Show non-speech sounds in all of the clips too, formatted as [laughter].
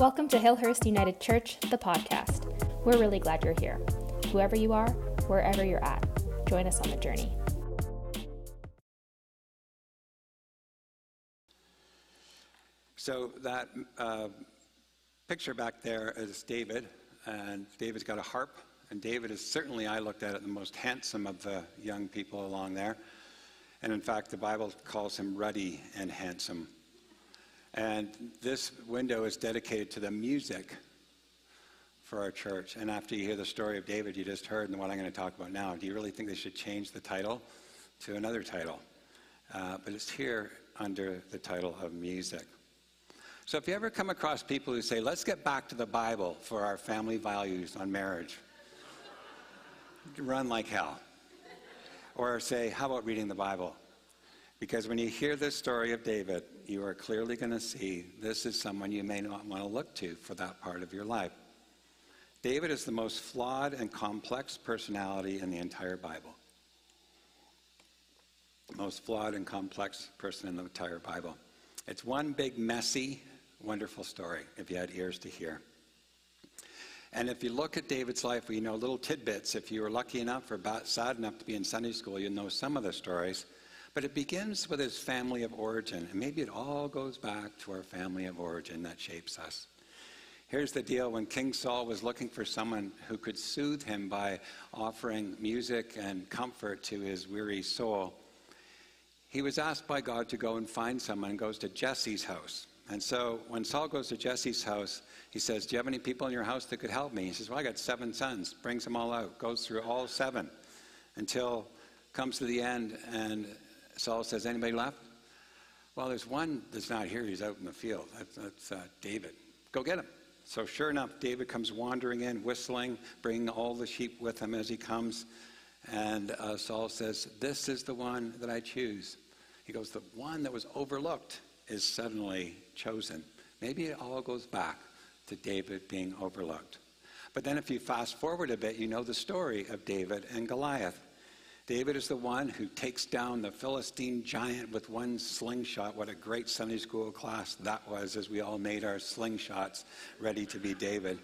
Welcome to Hillhurst United Church, the podcast. We're really glad you're here. Whoever you are, wherever you're at, join us on the journey. So that uh, picture back there is David, and David's got a harp, and David is certainly, I looked at it, the most handsome of the young people along there. And in fact, the Bible calls him ruddy and handsome. And this window is dedicated to the music for our church. And after you hear the story of David you just heard and what I'm going to talk about now, do you really think they should change the title to another title? Uh, but it's here under the title of music. So if you ever come across people who say, let's get back to the Bible for our family values on marriage, [laughs] run like hell. Or say, how about reading the Bible? Because when you hear this story of David, you are clearly going to see this is someone you may not want to look to for that part of your life. David is the most flawed and complex personality in the entire Bible. The Most flawed and complex person in the entire Bible. It's one big, messy, wonderful story if you had ears to hear. And if you look at David's life, we know little tidbits. If you were lucky enough or sad enough to be in Sunday school, you'll know some of the stories. But it begins with his family of origin. And maybe it all goes back to our family of origin that shapes us. Here's the deal when King Saul was looking for someone who could soothe him by offering music and comfort to his weary soul, he was asked by God to go and find someone and goes to Jesse's house. And so when Saul goes to Jesse's house, he says, Do you have any people in your house that could help me? He says, Well, I got seven sons. Brings them all out, goes through all seven until comes to the end and Saul says, Anybody left? Well, there's one that's not here. He's out in the field. That's, that's uh, David. Go get him. So, sure enough, David comes wandering in, whistling, bringing all the sheep with him as he comes. And uh, Saul says, This is the one that I choose. He goes, The one that was overlooked is suddenly chosen. Maybe it all goes back to David being overlooked. But then, if you fast forward a bit, you know the story of David and Goliath. David is the one who takes down the Philistine giant with one slingshot. What a great Sunday school class that was as we all made our slingshots ready to be David.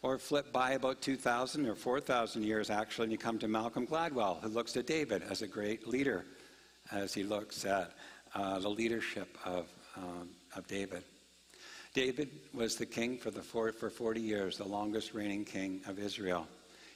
Or flip by about 2,000 or 4,000 years, actually, and you come to Malcolm Gladwell, who looks at David as a great leader as he looks at uh, the leadership of, um, of David. David was the king for, the four, for 40 years, the longest reigning king of Israel.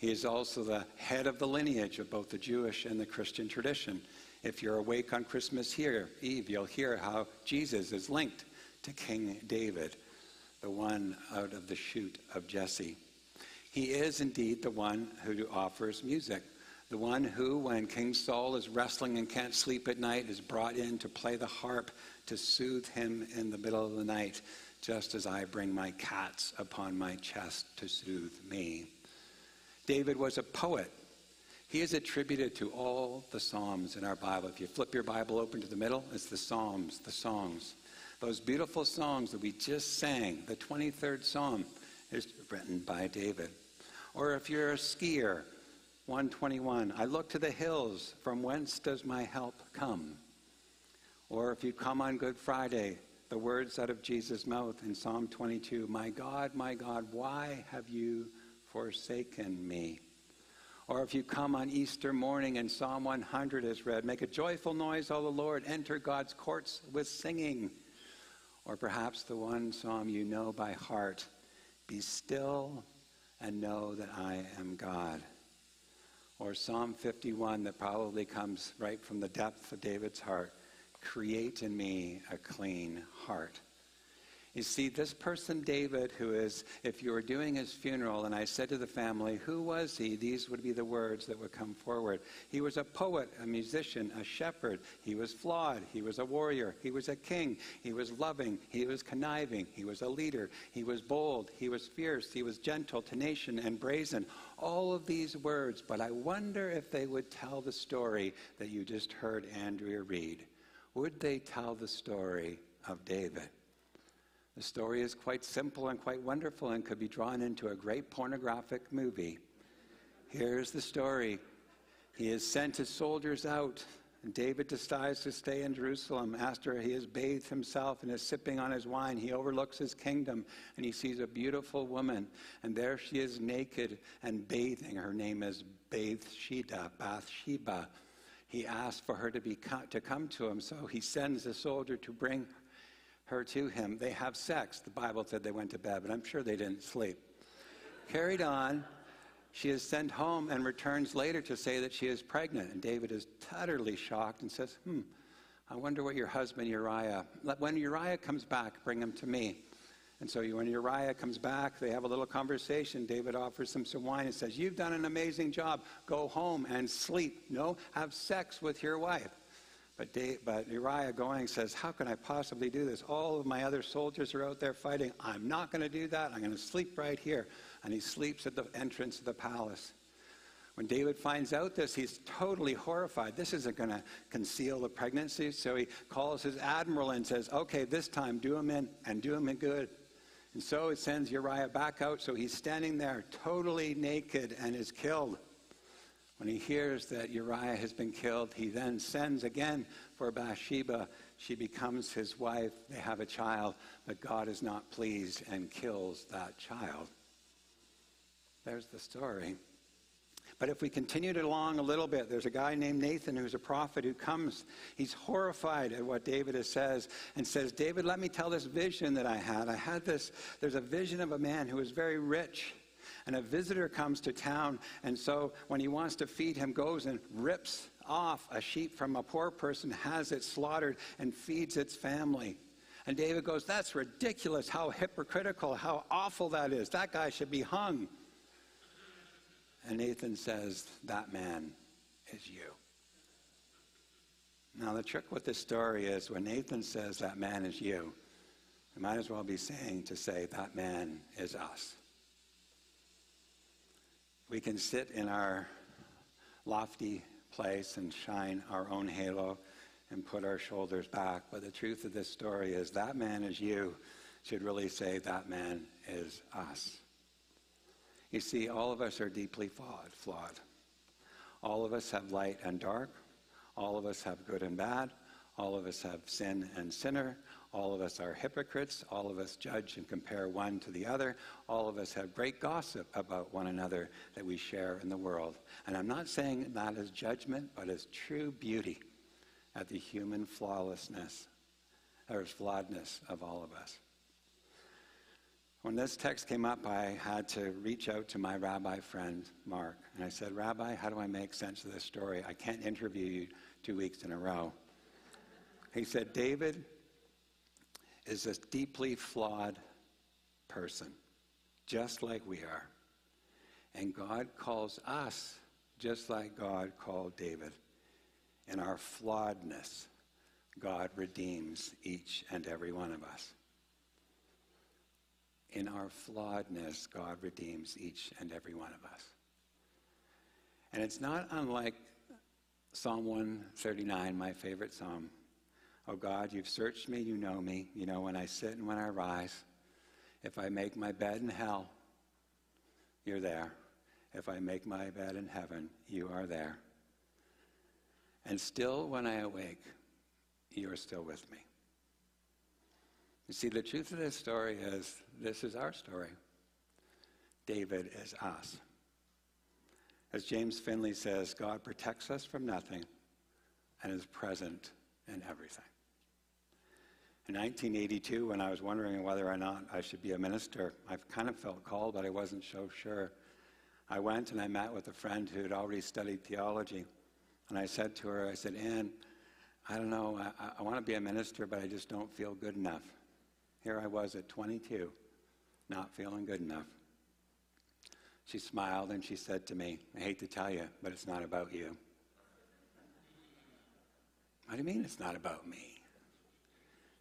He is also the head of the lineage of both the Jewish and the Christian tradition. If you're awake on Christmas here, Eve, you'll hear how Jesus is linked to King David, the one out of the shoot of Jesse. He is indeed the one who offers music, the one who, when King Saul is wrestling and can't sleep at night, is brought in to play the harp to soothe him in the middle of the night, just as I bring my cats upon my chest to soothe me. David was a poet. He is attributed to all the Psalms in our Bible. If you flip your Bible open to the middle, it's the Psalms, the songs. Those beautiful songs that we just sang, the 23rd Psalm is written by David. Or if you're a skier, 121, I look to the hills, from whence does my help come? Or if you come on Good Friday, the words out of Jesus' mouth in Psalm 22, My God, my God, why have you forsaken me. Or if you come on Easter morning and Psalm 100 is read, make a joyful noise, O the Lord, enter God's courts with singing. Or perhaps the one psalm you know by heart, be still and know that I am God. Or Psalm 51 that probably comes right from the depth of David's heart, create in me a clean heart. You see, this person, David, who is, if you were doing his funeral, and I said to the family, Who was he? These would be the words that would come forward. He was a poet, a musician, a shepherd. He was flawed. He was a warrior. He was a king. He was loving. He was conniving. He was a leader. He was bold. He was fierce. He was gentle, tenacious, and brazen. All of these words, but I wonder if they would tell the story that you just heard Andrea read. Would they tell the story of David? The story is quite simple and quite wonderful and could be drawn into a great pornographic movie. Here's the story He has sent his soldiers out And David decides to stay in Jerusalem after he has bathed himself and is sipping on his wine. He overlooks his kingdom and he sees a beautiful woman. And there she is naked and bathing. Her name is Bathsheba. Bathsheba. He asks for her to, be, to come to him, so he sends a soldier to bring her to him. They have sex. The Bible said they went to bed, but I'm sure they didn't sleep. Carried on. She is sent home and returns later to say that she is pregnant. And David is utterly shocked and says, Hmm, I wonder what your husband Uriah, when Uriah comes back, bring him to me. And so when Uriah comes back, they have a little conversation. David offers him some wine and says, You've done an amazing job. Go home and sleep. No, have sex with your wife. But, Dave, but Uriah going says, How can I possibly do this? All of my other soldiers are out there fighting. I'm not going to do that. I'm going to sleep right here. And he sleeps at the entrance of the palace. When David finds out this, he's totally horrified. This isn't going to conceal the pregnancy. So he calls his admiral and says, Okay, this time do him in and do him in good. And so he sends Uriah back out. So he's standing there totally naked and is killed. When he hears that Uriah has been killed, he then sends again for Bathsheba. She becomes his wife. They have a child, but God is not pleased and kills that child. There's the story. But if we continued along a little bit, there's a guy named Nathan who's a prophet who comes. He's horrified at what David says and says, David, let me tell this vision that I had. I had this, there's a vision of a man who was very rich and a visitor comes to town, and so when he wants to feed him, goes and rips off a sheep from a poor person, has it slaughtered, and feeds its family. And David goes, That's ridiculous, how hypocritical, how awful that is. That guy should be hung. And Nathan says, That man is you. Now, the trick with this story is when Nathan says that man is you, he might as well be saying to say that man is us. We can sit in our lofty place and shine our own halo and put our shoulders back. But the truth of this story is that man is you should really say that man is us. You see, all of us are deeply flawed, flawed. All of us have light and dark. All of us have good and bad. All of us have sin and sinner. All of us are hypocrites. All of us judge and compare one to the other. All of us have great gossip about one another that we share in the world. And I'm not saying that as judgment, but as true beauty at the human flawlessness or flawedness of all of us. When this text came up, I had to reach out to my rabbi friend, Mark, and I said, Rabbi, how do I make sense of this story? I can't interview you two weeks in a row. He said, David, is a deeply flawed person, just like we are. And God calls us just like God called David. In our flawedness, God redeems each and every one of us. In our flawedness, God redeems each and every one of us. And it's not unlike Psalm 139, my favorite psalm. Oh God, you've searched me, you know me, you know when I sit and when I rise. If I make my bed in hell, you're there. If I make my bed in heaven, you are there. And still, when I awake, you are still with me. You see, the truth of this story is this is our story. David is us. As James Finley says, God protects us from nothing and is present in everything. In 1982, when I was wondering whether or not I should be a minister, I kind of felt called, but I wasn't so sure. I went and I met with a friend who had already studied theology. And I said to her, I said, Anne, I don't know, I, I want to be a minister, but I just don't feel good enough. Here I was at 22, not feeling good enough. She smiled and she said to me, I hate to tell you, but it's not about you. What do you mean it's not about me?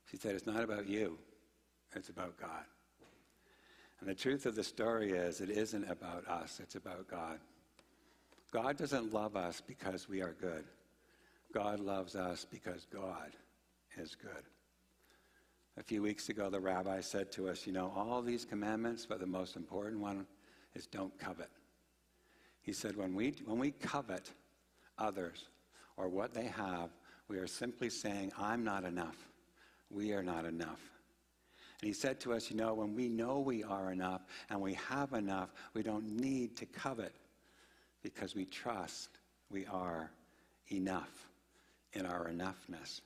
She said, It's not about you, it's about God. And the truth of the story is, it isn't about us, it's about God. God doesn't love us because we are good. God loves us because God is good. A few weeks ago, the rabbi said to us, You know, all these commandments, but the most important one is don't covet. He said, When we, when we covet others, or what they have, we are simply saying, I'm not enough. We are not enough. And he said to us, You know, when we know we are enough and we have enough, we don't need to covet because we trust we are enough in our enoughness.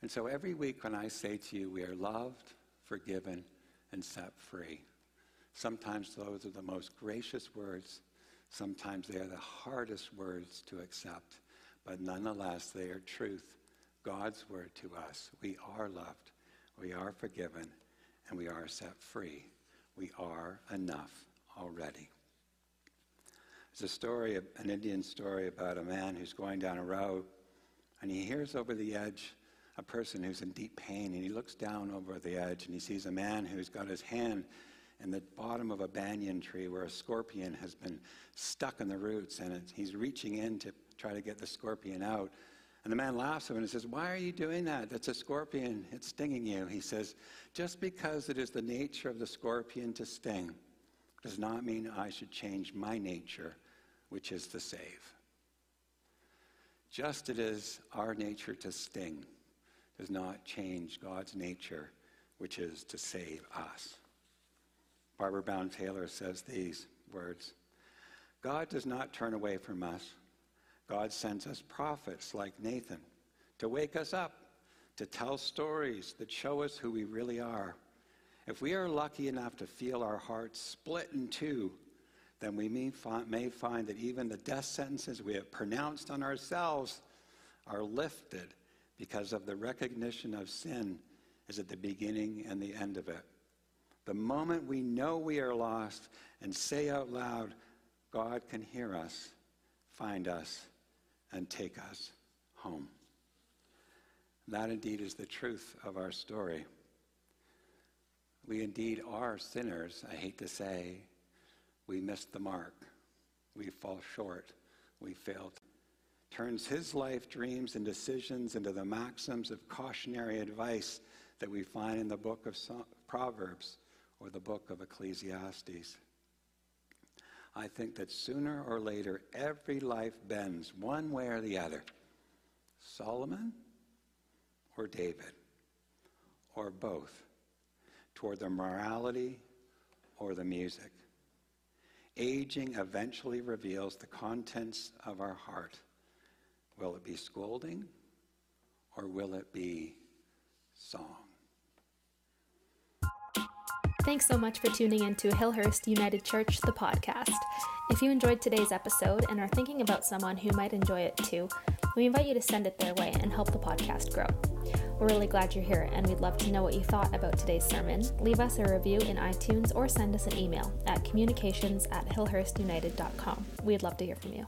And so every week when I say to you, we are loved, forgiven, and set free, sometimes those are the most gracious words, sometimes they are the hardest words to accept, but nonetheless, they are truth, God's word to us. We are loved, we are forgiven, and we are set free. We are enough already. There's a story, an Indian story about a man who's going down a road and he hears over the edge a person who's in deep pain and he looks down over the edge and he sees a man who's got his hand in the bottom of a banyan tree where a scorpion has been stuck in the roots and he's reaching in to try to get the scorpion out. And the man laughs at him and says, Why are you doing that? That's a scorpion. It's stinging you. He says, Just because it is the nature of the scorpion to sting does not mean I should change my nature, which is to save. Just it is our nature to sting does not change God's nature, which is to save us. Barbara Brown Taylor says these words God does not turn away from us. God sends us prophets like Nathan to wake us up, to tell stories that show us who we really are. If we are lucky enough to feel our hearts split in two, then we may find, that even the death sentences we have pronounced on ourselves are lifted because of the recognition of sin is at the beginning and the end of it. The moment we know we are lost and say out loud, God can hear us, find us, and take us home. That indeed is the truth of our story. We indeed are sinners, I hate to say. We miss the mark. We fall short. We fail. Turns his life dreams and decisions into the maxims of cautionary advice that we find in the book of Proverbs or the book of Ecclesiastes. I think that sooner or later, every life bends one way or the other Solomon or David, or both toward the morality or the music. Aging eventually reveals the contents of our heart. Will it be scolding or will it be song? Thanks so much for tuning in to Hillhurst United Church, the podcast. If you enjoyed today's episode and are thinking about someone who might enjoy it too, we invite you to send it their way and help the podcast grow. We're really glad you're here and we'd love to know what you thought about today's sermon. Leave us a review in iTunes or send us an email at communications at hillhurstunited.com. We'd love to hear from you.